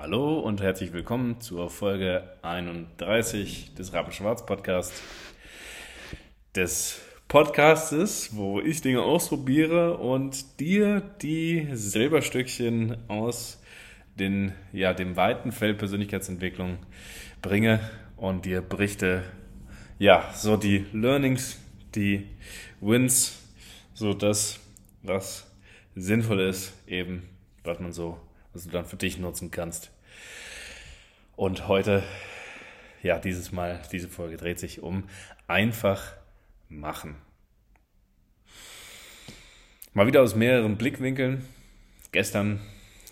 Hallo und herzlich willkommen zur Folge 31 des Rappen Schwarz Podcast. Des Podcastes, wo ich Dinge ausprobiere und dir die Silberstückchen aus den, ja, dem weiten Feld Persönlichkeitsentwicklung bringe und dir berichte, ja, so die Learnings, die Wins, so das, was sinnvoll ist, eben, was man so was du dann für dich nutzen kannst. Und heute, ja, dieses Mal, diese Folge dreht sich um einfach machen. Mal wieder aus mehreren Blickwinkeln. Gestern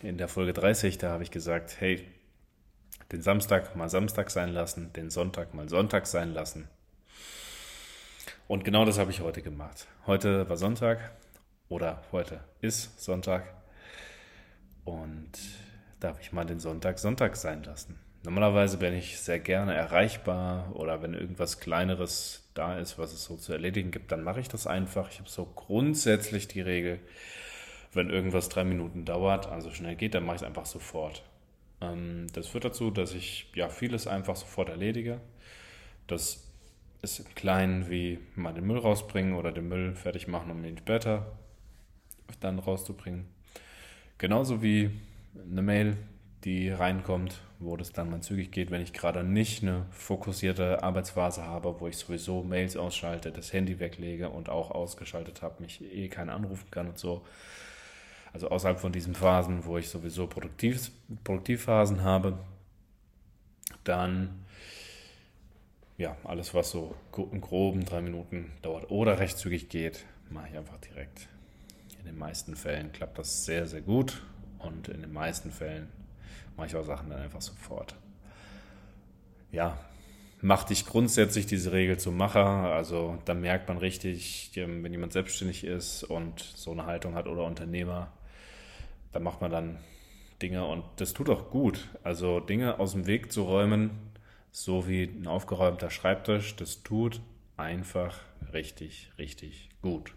in der Folge 30, da habe ich gesagt, hey, den Samstag mal Samstag sein lassen, den Sonntag mal Sonntag sein lassen. Und genau das habe ich heute gemacht. Heute war Sonntag oder heute ist Sonntag. Und darf ich mal den Sonntag Sonntag sein lassen. Normalerweise bin ich sehr gerne erreichbar oder wenn irgendwas Kleineres da ist, was es so zu erledigen gibt, dann mache ich das einfach. Ich habe so grundsätzlich die Regel, wenn irgendwas drei Minuten dauert, also schnell geht, dann mache ich es einfach sofort. Ähm, das führt dazu, dass ich ja vieles einfach sofort erledige. Das ist im Kleinen wie mal den Müll rausbringen oder den Müll fertig machen, um ihn später dann rauszubringen. Genauso wie eine Mail, die reinkommt, wo das dann mal zügig geht, wenn ich gerade nicht eine fokussierte Arbeitsphase habe, wo ich sowieso Mails ausschalte, das Handy weglege und auch ausgeschaltet habe, mich eh keinen anrufen kann und so. Also außerhalb von diesen Phasen, wo ich sowieso Produktiv, Produktivphasen habe, dann ja, alles, was so im groben drei Minuten dauert oder recht zügig geht, mache ich einfach direkt. In den meisten Fällen klappt das sehr, sehr gut und in den meisten Fällen mache ich auch Sachen dann einfach sofort. Ja, macht dich grundsätzlich diese Regel zum Macher. Also da merkt man richtig, wenn jemand selbstständig ist und so eine Haltung hat oder Unternehmer, da macht man dann Dinge und das tut auch gut. Also Dinge aus dem Weg zu räumen, so wie ein aufgeräumter Schreibtisch, das tut einfach richtig, richtig gut.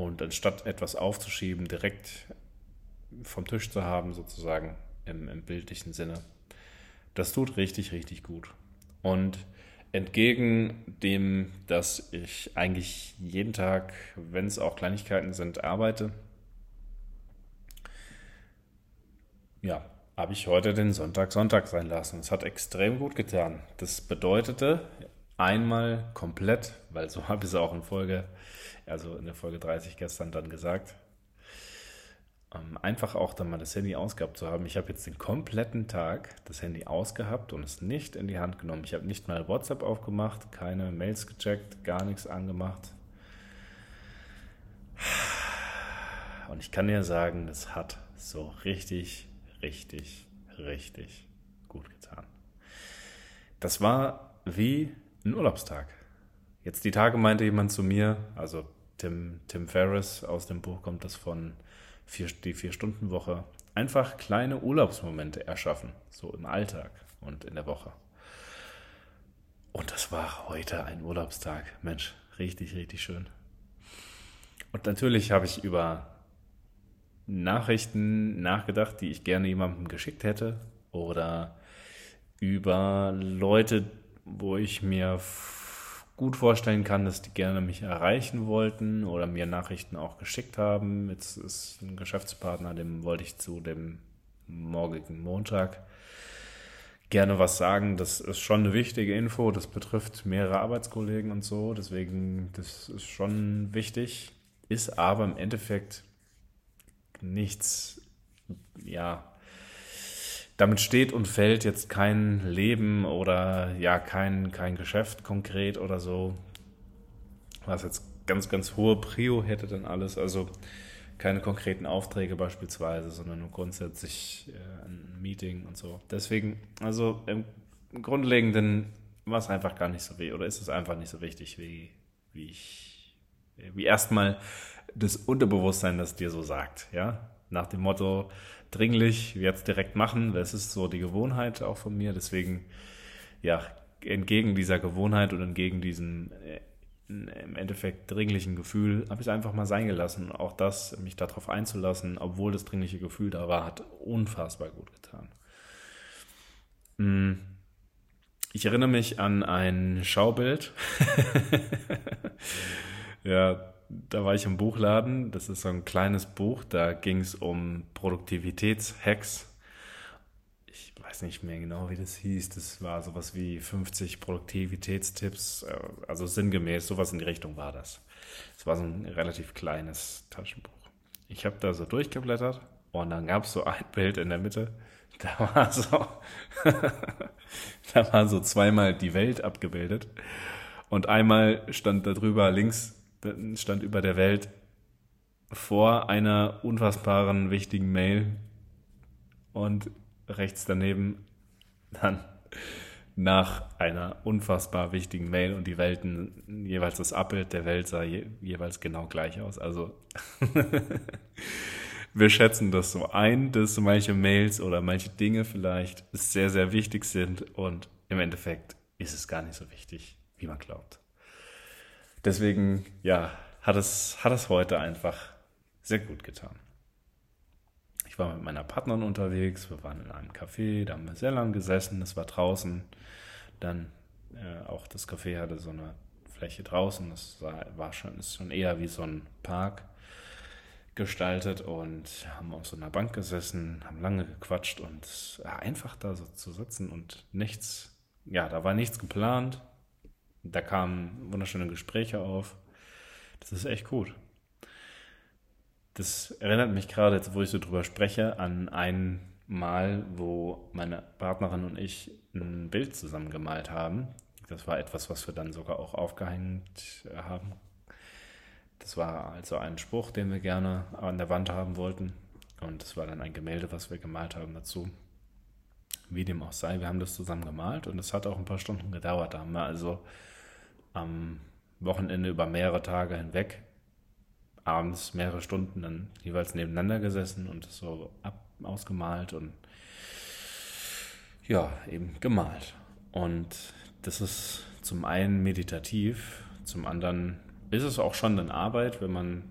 Und anstatt etwas aufzuschieben, direkt vom Tisch zu haben, sozusagen im, im bildlichen Sinne, das tut richtig, richtig gut. Und entgegen dem, dass ich eigentlich jeden Tag, wenn es auch Kleinigkeiten sind, arbeite, ja, habe ich heute den Sonntag Sonntag sein lassen. Es hat extrem gut getan. Das bedeutete einmal komplett, weil so habe ich es auch in Folge also in der Folge 30 gestern dann gesagt, ähm, einfach auch dann mal das Handy ausgehabt zu haben. Ich habe jetzt den kompletten Tag das Handy ausgehabt und es nicht in die Hand genommen. Ich habe nicht mal WhatsApp aufgemacht, keine Mails gecheckt, gar nichts angemacht. Und ich kann dir sagen, es hat so richtig, richtig, richtig gut getan. Das war wie ein Urlaubstag. Jetzt die Tage meinte jemand zu mir, also Tim, Tim Ferriss aus dem Buch kommt das von vier, die Vier-Stunden-Woche. Einfach kleine Urlaubsmomente erschaffen, so im Alltag und in der Woche. Und das war heute ein Urlaubstag. Mensch, richtig, richtig schön. Und natürlich habe ich über Nachrichten nachgedacht, die ich gerne jemandem geschickt hätte. Oder über Leute, wo ich mir gut vorstellen kann, dass die gerne mich erreichen wollten oder mir Nachrichten auch geschickt haben. Jetzt ist ein Geschäftspartner, dem wollte ich zu dem morgigen Montag gerne was sagen. Das ist schon eine wichtige Info. Das betrifft mehrere Arbeitskollegen und so. Deswegen, das ist schon wichtig. Ist aber im Endeffekt nichts, ja, damit steht und fällt jetzt kein Leben oder ja, kein, kein Geschäft konkret oder so, was jetzt ganz, ganz hohe Prio hätte dann alles. Also keine konkreten Aufträge beispielsweise, sondern nur grundsätzlich äh, ein Meeting und so. Deswegen, also im Grundlegenden war es einfach gar nicht so weh oder ist es einfach nicht so wichtig, wie, wie ich, wie erstmal das Unterbewusstsein das dir so sagt, ja. Nach dem Motto, dringlich jetzt direkt machen. Das ist so die Gewohnheit auch von mir. Deswegen, ja, entgegen dieser Gewohnheit und entgegen diesem äh, im Endeffekt dringlichen Gefühl, habe ich es einfach mal sein gelassen. auch das, mich darauf einzulassen, obwohl das dringliche Gefühl da war, hat unfassbar gut getan. Mm, ich erinnere mich an ein Schaubild. ja, da war ich im Buchladen. Das ist so ein kleines Buch. Da ging es um Produktivitätshacks. Ich weiß nicht mehr genau, wie das hieß. Das war sowas wie 50 Produktivitätstipps. Also sinngemäß, sowas in die Richtung war das. Es war so ein relativ kleines Taschenbuch. Ich habe da so durchgeblättert und dann gab es so ein Bild in der Mitte. Da war so, da war so zweimal die Welt abgebildet. Und einmal stand da drüber links stand über der Welt vor einer unfassbaren wichtigen Mail und rechts daneben dann nach einer unfassbar wichtigen Mail und die Welten, jeweils das Abbild der Welt sah je, jeweils genau gleich aus. Also wir schätzen das so ein, dass manche Mails oder manche Dinge vielleicht sehr, sehr wichtig sind und im Endeffekt ist es gar nicht so wichtig, wie man glaubt deswegen, ja, hat es, hat es heute einfach sehr gut getan. Ich war mit meiner Partnerin unterwegs, wir waren in einem Café, da haben wir sehr lang gesessen, es war draußen. Dann äh, auch das Café hatte so eine Fläche draußen, das war schon, ist schon eher wie so ein Park gestaltet und haben auf so einer Bank gesessen, haben lange gequatscht und einfach da so zu sitzen und nichts, ja, da war nichts geplant, da kamen wunderschöne Gespräche auf. Das ist echt gut. Das erinnert mich gerade, wo ich so drüber spreche, an ein Mal, wo meine Partnerin und ich ein Bild zusammen gemalt haben. Das war etwas, was wir dann sogar auch aufgehängt haben. Das war also ein Spruch, den wir gerne an der Wand haben wollten. Und das war dann ein Gemälde, was wir gemalt haben dazu. Wie dem auch sei, wir haben das zusammen gemalt und es hat auch ein paar Stunden gedauert. Da haben wir also am Wochenende über mehrere Tage hinweg abends mehrere Stunden dann jeweils nebeneinander gesessen und so ab, ausgemalt und ja, eben gemalt. Und das ist zum einen meditativ, zum anderen ist es auch schon eine Arbeit, wenn man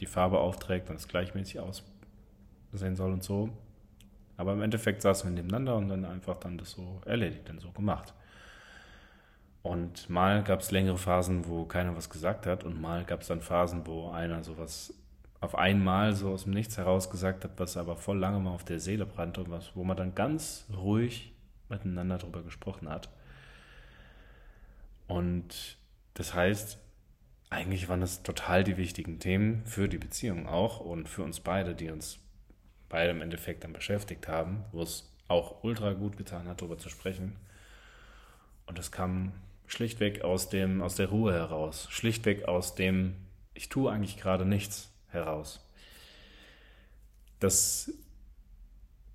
die Farbe aufträgt und es gleichmäßig aussehen soll und so. Aber im Endeffekt saßen wir nebeneinander und dann einfach dann das so erledigt, dann so gemacht. Und mal gab es längere Phasen, wo keiner was gesagt hat und mal gab es dann Phasen, wo einer sowas auf einmal so aus dem Nichts heraus gesagt hat, was aber voll lange mal auf der Seele brannte und was, wo man dann ganz ruhig miteinander drüber gesprochen hat. Und das heißt, eigentlich waren das total die wichtigen Themen für die Beziehung auch und für uns beide, die uns beide im Endeffekt dann beschäftigt haben, wo es auch ultra gut getan hat, darüber zu sprechen. Und es kam schlichtweg aus dem, aus der Ruhe heraus, schlichtweg aus dem, ich tue eigentlich gerade nichts heraus. Dass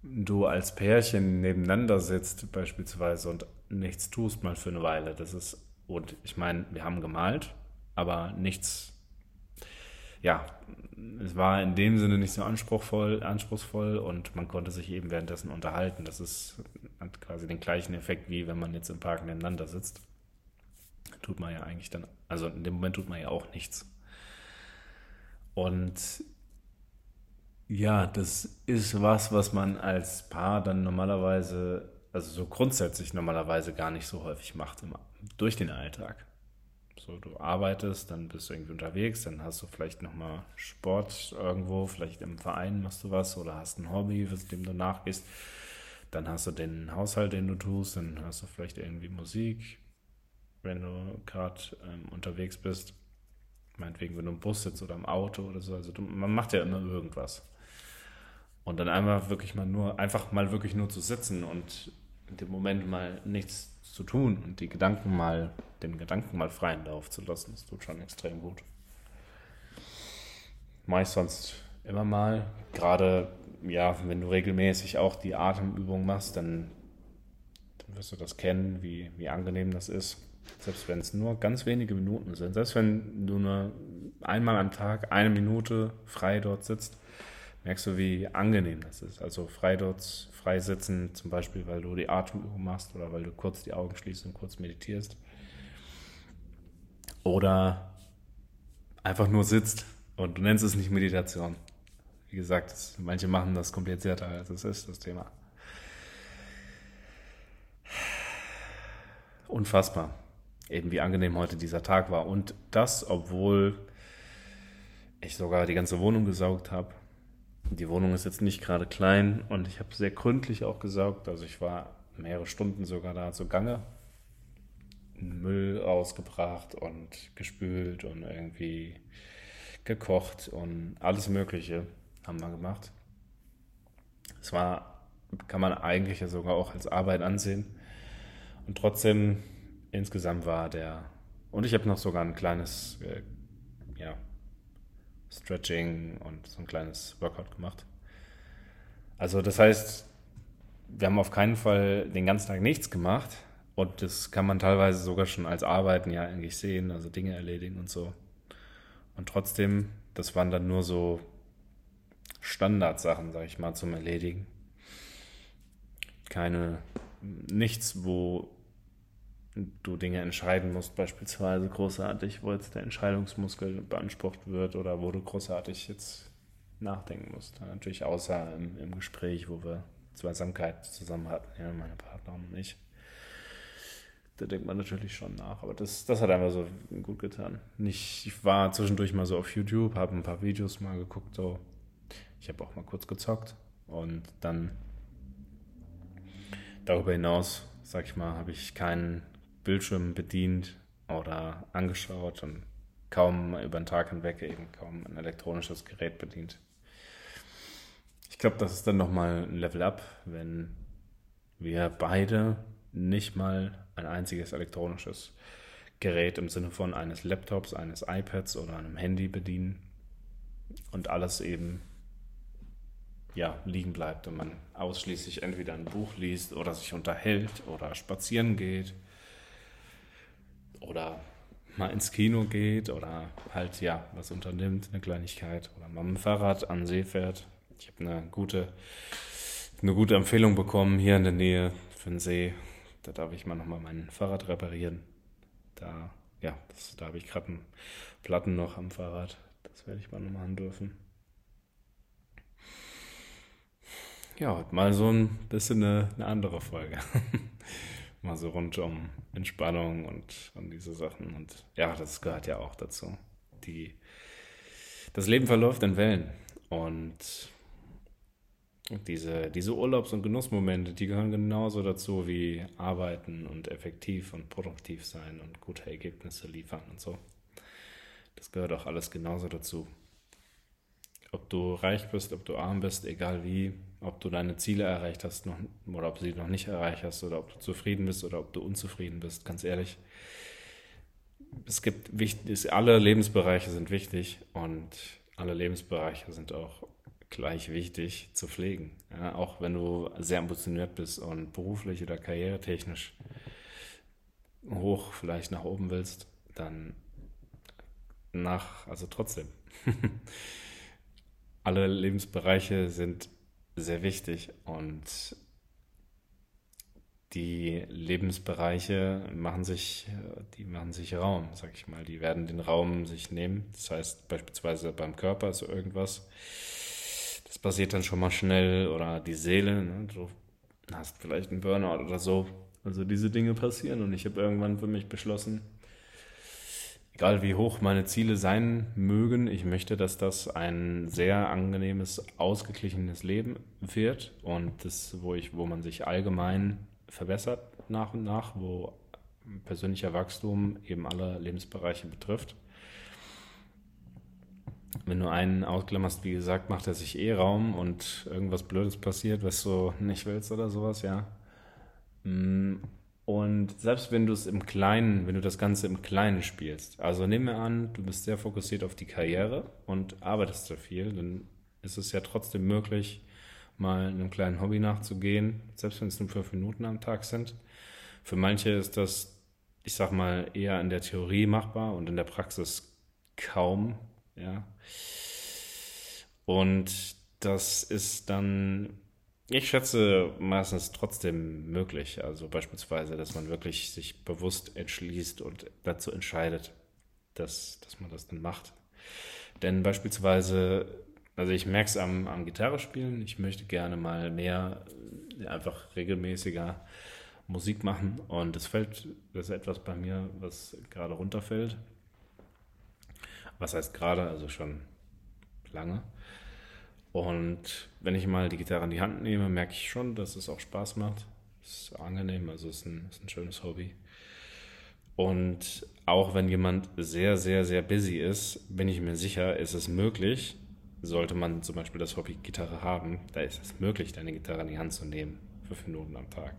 du als Pärchen nebeneinander sitzt beispielsweise und nichts tust mal für eine Weile, das ist, und ich meine, wir haben gemalt, aber nichts, ja, es war in dem Sinne nicht so anspruchsvoll, anspruchsvoll und man konnte sich eben währenddessen unterhalten. Das ist, hat quasi den gleichen Effekt, wie wenn man jetzt im Park nebeneinander sitzt tut man ja eigentlich dann, also in dem Moment tut man ja auch nichts. Und ja, das ist was, was man als Paar dann normalerweise, also so grundsätzlich normalerweise gar nicht so häufig macht im, durch den Alltag. So, du arbeitest, dann bist du irgendwie unterwegs, dann hast du vielleicht nochmal Sport irgendwo, vielleicht im Verein machst du was oder hast ein Hobby, dem du nachgehst. Dann hast du den Haushalt, den du tust, dann hast du vielleicht irgendwie Musik, wenn du gerade ähm, unterwegs bist. Meinetwegen, wenn du im Bus sitzt oder im Auto oder so. Also du, man macht ja immer irgendwas. Und dann einmal wirklich mal nur, einfach mal wirklich nur zu sitzen und in dem Moment mal nichts zu tun und die Gedanken mal, den Gedanken mal freien Lauf zu lassen, das tut schon extrem gut. Mache ich sonst immer mal. Gerade, ja, wenn du regelmäßig auch die Atemübung machst, dann, dann wirst du das kennen, wie, wie angenehm das ist. Selbst wenn es nur ganz wenige Minuten sind, selbst wenn du nur einmal am Tag eine Minute frei dort sitzt, merkst du, wie angenehm das ist. Also frei dort, frei sitzen, zum Beispiel, weil du die Atemübung machst oder weil du kurz die Augen schließt und kurz meditierst. Oder einfach nur sitzt und du nennst es nicht Meditation. Wie gesagt, manche machen das komplizierter als es ist, das Thema. unfassbar, eben wie angenehm heute dieser Tag war. Und das, obwohl ich sogar die ganze Wohnung gesaugt habe. Die Wohnung ist jetzt nicht gerade klein und ich habe sehr gründlich auch gesaugt. Also ich war mehrere Stunden sogar da zu Gange. Müll rausgebracht und gespült und irgendwie gekocht und alles Mögliche haben wir gemacht. Es war, kann man eigentlich ja sogar auch als Arbeit ansehen. Und trotzdem, insgesamt war der, und ich habe noch sogar ein kleines, äh, ja, Stretching und so ein kleines Workout gemacht. Also das heißt, wir haben auf keinen Fall den ganzen Tag nichts gemacht und das kann man teilweise sogar schon als Arbeiten ja eigentlich sehen, also Dinge erledigen und so. Und trotzdem, das waren dann nur so Standardsachen, sag ich mal, zum Erledigen. Keine, nichts, wo du Dinge entscheiden musst, beispielsweise großartig, wo jetzt der Entscheidungsmuskel beansprucht wird oder wo du großartig jetzt nachdenken musst. Natürlich außer im, im Gespräch, wo wir Zweisamkeit zusammen hatten, ja, meine Partnerin und ich. Da denkt man natürlich schon nach, aber das, das hat einfach so gut getan. Ich war zwischendurch mal so auf YouTube, habe ein paar Videos mal geguckt, so. Ich habe auch mal kurz gezockt und dann darüber hinaus, sag ich mal, habe ich keinen Bildschirm bedient oder angeschaut und kaum über den Tag hinweg eben kaum ein elektronisches Gerät bedient. Ich glaube, das ist dann nochmal ein Level up, wenn wir beide nicht mal ein einziges elektronisches Gerät im Sinne von eines Laptops, eines iPads oder einem Handy bedienen und alles eben ja, liegen bleibt und man ausschließlich entweder ein Buch liest oder sich unterhält oder spazieren geht oder mal ins Kino geht oder halt ja was unternimmt, eine Kleinigkeit oder mal mit dem Fahrrad an See fährt. Ich habe eine gute, eine gute Empfehlung bekommen hier in der Nähe für den See. Da darf ich mal nochmal mein Fahrrad reparieren. Da, ja, das, da habe ich gerade einen Platten noch am Fahrrad. Das werde ich mal noch machen dürfen. Ja, mal so ein bisschen eine, eine andere Folge. mal so rund um Entspannung und, und diese Sachen. Und ja, das gehört ja auch dazu. Die, das Leben verläuft in Wellen. Und diese, diese Urlaubs- und Genussmomente, die gehören genauso dazu wie arbeiten und effektiv und produktiv sein und gute Ergebnisse liefern und so. Das gehört auch alles genauso dazu. Ob du reich bist, ob du arm bist, egal wie, ob du deine Ziele erreicht hast noch, oder ob du sie noch nicht erreicht hast oder ob du zufrieden bist oder ob du unzufrieden bist, ganz ehrlich. Es gibt wichtig, alle Lebensbereiche sind wichtig und alle Lebensbereiche sind auch gleich wichtig zu pflegen. Ja, auch wenn du sehr ambitioniert bist und beruflich oder karrieretechnisch hoch vielleicht nach oben willst, dann nach, also trotzdem. alle Lebensbereiche sind sehr wichtig und die Lebensbereiche machen sich, die machen sich Raum, sag ich mal. Die werden den Raum sich nehmen. Das heißt beispielsweise beim Körper ist irgendwas. Das passiert dann schon mal schnell oder die Seele. Ne? Du hast vielleicht einen Burnout oder so. Also diese Dinge passieren und ich habe irgendwann für mich beschlossen, egal wie hoch meine Ziele sein mögen, ich möchte, dass das ein sehr angenehmes, ausgeglichenes Leben wird und das, wo ich, wo man sich allgemein verbessert nach und nach, wo persönlicher Wachstum eben alle Lebensbereiche betrifft. Wenn du einen ausklammerst, wie gesagt, macht er sich eh Raum und irgendwas Blödes passiert, was du nicht willst oder sowas, ja. Und selbst wenn du es im Kleinen, wenn du das Ganze im Kleinen spielst, also nehmen wir an, du bist sehr fokussiert auf die Karriere und arbeitest da viel, dann ist es ja trotzdem möglich, mal einem kleinen Hobby nachzugehen, selbst wenn es nur fünf Minuten am Tag sind. Für manche ist das, ich sag mal, eher in der Theorie machbar und in der Praxis kaum, ja. Und das ist dann ich schätze meistens trotzdem möglich. Also beispielsweise, dass man wirklich sich bewusst entschließt und dazu entscheidet, dass, dass man das dann macht. Denn beispielsweise, also ich merke es am, am Gitarre spielen, ich möchte gerne mal mehr, einfach regelmäßiger Musik machen und es fällt, das ist etwas bei mir, was gerade runterfällt. Was heißt gerade, also schon lange. Und wenn ich mal die Gitarre in die Hand nehme, merke ich schon, dass es auch Spaß macht. Es ist angenehm, also es ist ein, ist ein schönes Hobby. Und auch wenn jemand sehr, sehr, sehr busy ist, bin ich mir sicher, ist es möglich, sollte man zum Beispiel das Hobby Gitarre haben, da ist es möglich, deine Gitarre in die Hand zu nehmen, fünf Minuten am Tag.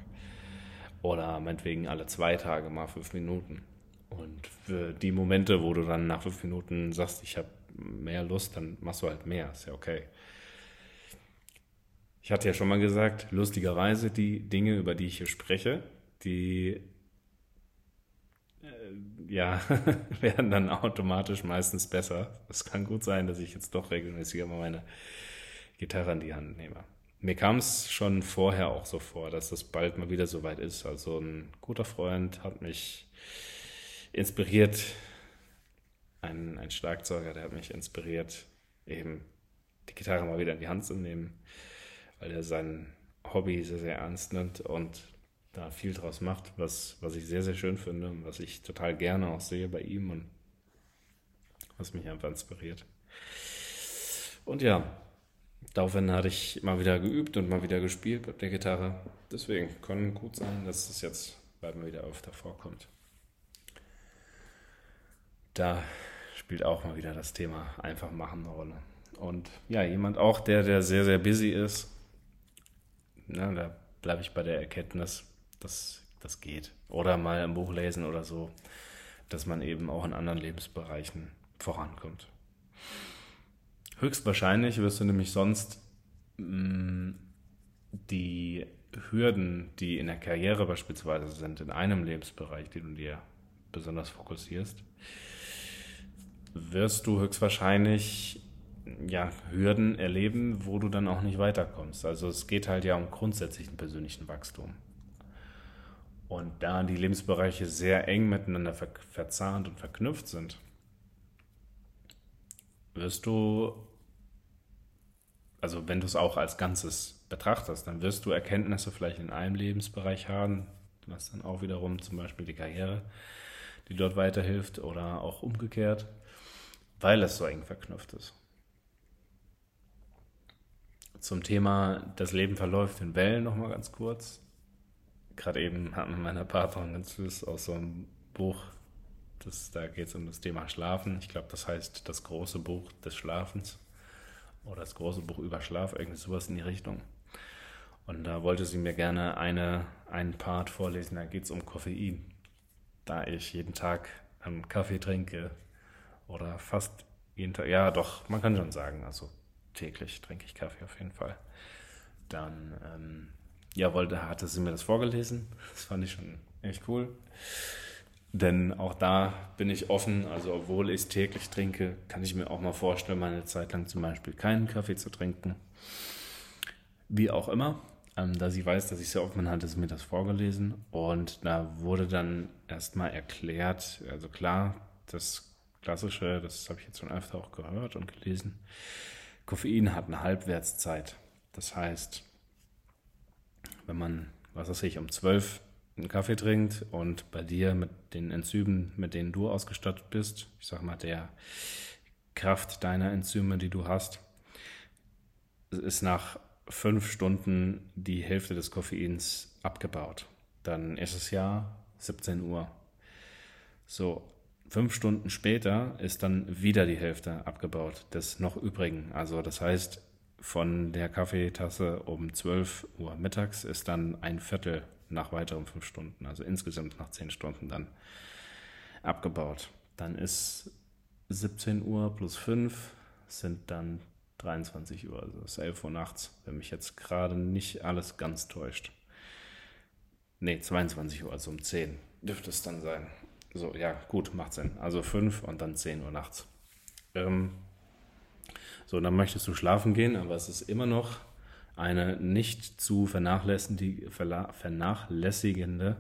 Oder meinetwegen alle zwei Tage mal fünf Minuten. Und für die Momente, wo du dann nach fünf Minuten sagst, ich habe mehr Lust, dann machst du halt mehr. Ist ja okay. Ich hatte ja schon mal gesagt, lustigerweise die Dinge, über die ich hier spreche, die äh, ja, werden dann automatisch meistens besser. Es kann gut sein, dass ich jetzt doch regelmäßiger mal meine Gitarre in die Hand nehme. Mir kam es schon vorher auch so vor, dass es bald mal wieder so weit ist. Also ein guter Freund hat mich inspiriert, ein, ein Schlagzeuger, der hat mich inspiriert, eben die Gitarre mal wieder in die Hand zu nehmen, weil er sein Hobby sehr, sehr ernst nimmt und da viel draus macht, was, was ich sehr, sehr schön finde und was ich total gerne auch sehe bei ihm und was mich einfach inspiriert. Und ja, daraufhin hatte ich mal wieder geübt und mal wieder gespielt mit der Gitarre. Deswegen kann gut sein, dass es jetzt bald mal wieder öfter vorkommt. Da spielt auch mal wieder das Thema einfach machen eine Rolle. Und ja, jemand auch, der, der sehr, sehr busy ist, na, da bleibe ich bei der Erkenntnis, dass das geht. Oder mal ein Buch lesen oder so, dass man eben auch in anderen Lebensbereichen vorankommt. Höchstwahrscheinlich wirst du nämlich sonst mh, mm, die Hürden, die in der Karriere beispielsweise sind, in einem Lebensbereich, den du dir besonders fokussierst, wirst du höchstwahrscheinlich ja, Hürden erleben, wo du dann auch nicht weiterkommst. Also es geht halt ja um grundsätzlichen persönlichen Wachstum. Und da die Lebensbereiche sehr eng miteinander ver verzahnt und verknüpft sind, wirst du, also wenn du es auch als Ganzes betrachtest, dann wirst du Erkenntnisse vielleicht in einem Lebensbereich haben, was dann auch wiederum zum Beispiel die Karriere, die dort weiterhilft oder auch umgekehrt, weil es so eng verknüpft ist. Zum Thema das Leben verläuft in Wellen nochmal ganz kurz gerade eben hatten wir meiner Partnerin ganz süß aus so einem Buch, das, da geht es um das Thema Schlafen. Ich glaube, das heißt das große Buch des Schlafens oder das große Buch über Schlaf, irgendwie sowas in die Richtung. Und da wollte sie mir gerne eine, einen Part vorlesen, da geht es um Koffein. Da ich jeden Tag einen Kaffee trinke oder fast jeden Tag, ja doch, man kann schon sagen, also täglich trinke ich Kaffee auf jeden Fall. Dann ähm, ja, wollte, hatte sie mir das vorgelesen. Das fand ich schon echt cool. Denn auch da bin ich offen. Also, obwohl ich es täglich trinke, kann ich mir auch mal vorstellen, meine Zeit lang zum Beispiel keinen Kaffee zu trinken. Wie auch immer. Ähm, da sie weiß, dass ich sehr offen hatte sie mir das vorgelesen. Und da wurde dann erstmal erklärt, also klar, das Klassische, das habe ich jetzt schon öfter auch gehört und gelesen. Koffein hat eine Halbwertszeit. Das heißt, wenn man, was weiß ich, um 12 einen Kaffee trinkt und bei dir mit den Enzymen, mit denen du ausgestattet bist, ich sag mal, der Kraft deiner Enzyme, die du hast, ist nach fünf Stunden die Hälfte des Koffeins abgebaut. Dann ist es ja 17 Uhr. So, fünf Stunden später ist dann wieder die Hälfte abgebaut des noch übrigen. Also das heißt, von der Kaffeetasse um 12 Uhr mittags ist dann ein Viertel nach weiteren fünf Stunden, also insgesamt nach zehn Stunden dann abgebaut. Dann ist 17 Uhr plus 5 sind dann 23 Uhr, also ist 11 Uhr nachts, wenn mich jetzt gerade nicht alles ganz täuscht. Ne, 22 Uhr, also um 10 dürfte es dann sein. So, ja, gut, macht Sinn. Also 5 und dann 10 Uhr nachts. Ähm, so, dann möchtest du schlafen gehen, aber es ist immer noch eine nicht zu vernachlässigende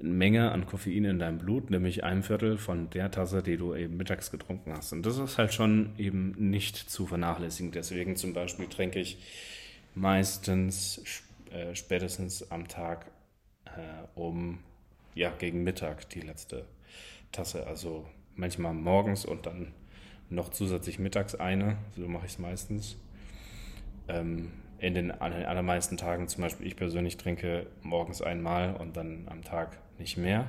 Menge an Koffein in deinem Blut, nämlich ein Viertel von der Tasse, die du eben mittags getrunken hast. Und das ist halt schon eben nicht zu vernachlässigen. Deswegen zum Beispiel trinke ich meistens äh, spätestens am Tag äh, um ja gegen Mittag die letzte Tasse. Also manchmal morgens und dann noch zusätzlich mittags eine. So mache ich es meistens. Ähm, in den allermeisten Tagen, zum Beispiel ich persönlich trinke morgens einmal und dann am Tag nicht mehr.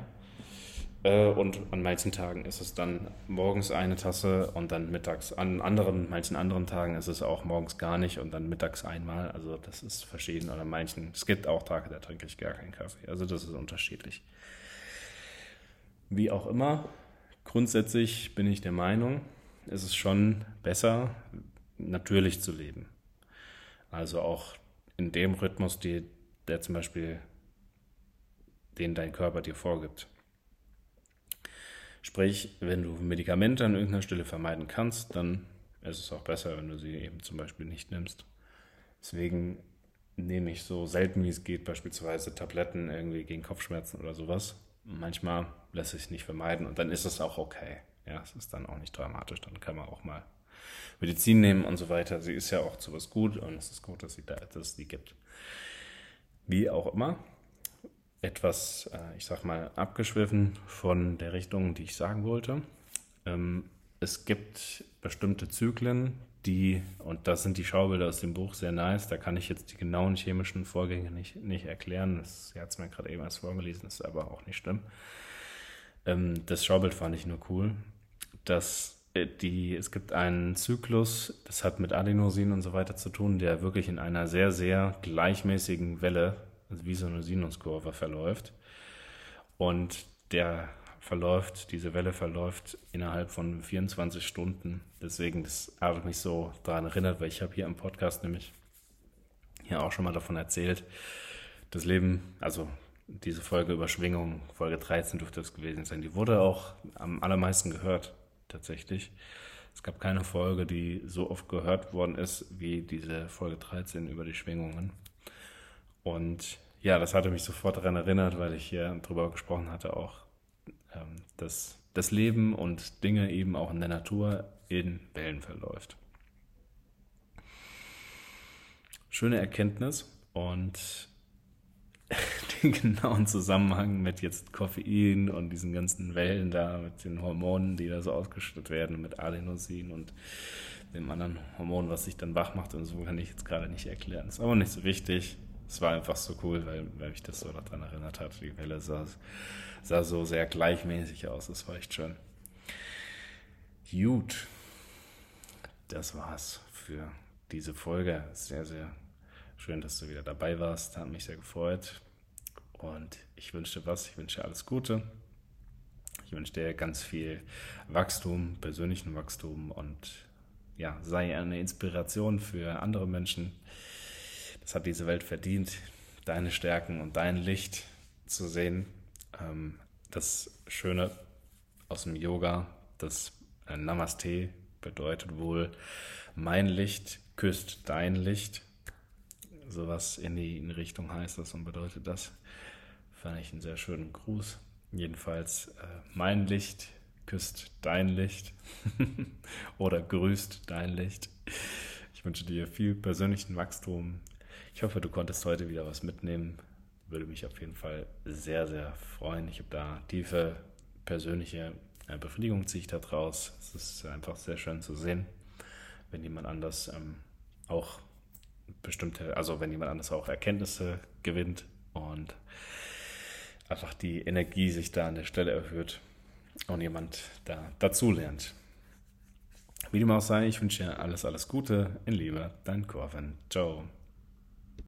Äh, und an manchen Tagen ist es dann morgens eine Tasse und dann mittags. An anderen, manchen anderen Tagen ist es auch morgens gar nicht und dann mittags einmal. Also das ist verschieden. Oder manchen, es gibt auch Tage, da trinke ich gar keinen Kaffee. Also das ist unterschiedlich. Wie auch immer, grundsätzlich bin ich der Meinung, ist es schon besser, natürlich zu leben. Also auch in dem Rhythmus, die, der zum Beispiel, den dein Körper dir vorgibt. Sprich, wenn du Medikamente an irgendeiner Stelle vermeiden kannst, dann ist es auch besser, wenn du sie eben zum Beispiel nicht nimmst. Deswegen nehme ich so selten wie es geht beispielsweise Tabletten irgendwie gegen Kopfschmerzen oder sowas. Manchmal lässt sich nicht vermeiden und dann ist es auch okay. Ja, es ist dann auch nicht dramatisch. Dann kann man auch mal Medizin nehmen und so weiter. Sie ist ja auch zu was gut und es ist gut, dass, sie da, dass es die gibt. Wie auch immer, etwas, äh, ich sag mal, abgeschwiffen von der Richtung, die ich sagen wollte. Ähm, es gibt bestimmte Zyklen, die, und das sind die Schaubilder aus dem Buch sehr nice, da kann ich jetzt die genauen chemischen Vorgänge nicht, nicht erklären. Das, sie hat es mir gerade eben erst vorgelesen, ist aber auch nicht schlimm. Ähm, das Schaubild fand ich nur cool. dass äh, die, es gibt einen Zyklus, das hat mit Adenosin und so weiter zu tun, der wirklich in einer sehr, sehr gleichmäßigen Welle wie so eine Sinuskurve verläuft. Und der verläuft, diese Welle verläuft innerhalb von 24 Stunden. Deswegen, das habe ich mich so daran erinnert, weil ich habe hier im Podcast nämlich hier auch schon mal davon erzählt, das Leben, also diese Folge über Schwingung, Folge 13 dürfte das gewesen sein, die wurde auch am allermeisten gehört, tatsächlich. Es gab keine Folge, die so oft gehört worden ist wie diese Folge 13 über die Schwingungen. Und ja, das hatte mich sofort daran erinnert, weil ich hier drüber gesprochen hatte, auch, ähm, dass das Leben und Dinge eben auch in der Natur in Wellen verläuft. Schöne Erkenntnis und den genauen Zusammenhang mit jetzt Koffein und diesen ganzen Wellen da, mit den Hormonen, die da so ausgeschüttet werden, mit Adenosin und dem anderen Hormon, was sich dann wach macht und so, kann ich jetzt gerade nicht erklären. Ist aber nicht so wichtig es war einfach so cool, weil, weil mich das so daran erinnert hat. Die Welle sah, sah so sehr gleichmäßig aus. Das war echt schön. Gut. Das war's für diese Folge. Sehr, sehr schön, dass du wieder dabei warst. Hat mich sehr gefreut. Und ich wünsche dir was. Ich wünsche dir alles Gute. Ich wünsche dir ganz viel Wachstum, persönlichen Wachstum und ja, sei eine Inspiration für andere Menschen es hat diese Welt verdient, deine Stärken und dein Licht zu sehen. Ähm, das Schöne aus dem Yoga, das äh, Namaste bedeutet wohl, mein Licht küsst dein Licht. Sowas in die Richtung heißt das und bedeutet das. Fand ich einen sehr schönen Gruß. Jedenfalls, äh, mein Licht küsst dein Licht oder grüßt dein Licht. Ich wünsche dir viel persönlichen Wachstum, ich hoffe, du konntest heute wieder was mitnehmen. Würde mich auf jeden Fall sehr, sehr freuen. Ich habe da tiefe persönliche äh, Befriedigung ziehe ich da draus. Es ist einfach sehr schön zu sehen, wenn jemand anders ähm, auch bestimmte, also wenn jemand anders auch Erkenntnisse gewinnt und einfach die Energie sich da an der Stelle erhöht und jemand da dazu lernt. Wie dem auch sei, ich wünsche dir alles, alles Gute in Liebe, dein Corvin. Ciao.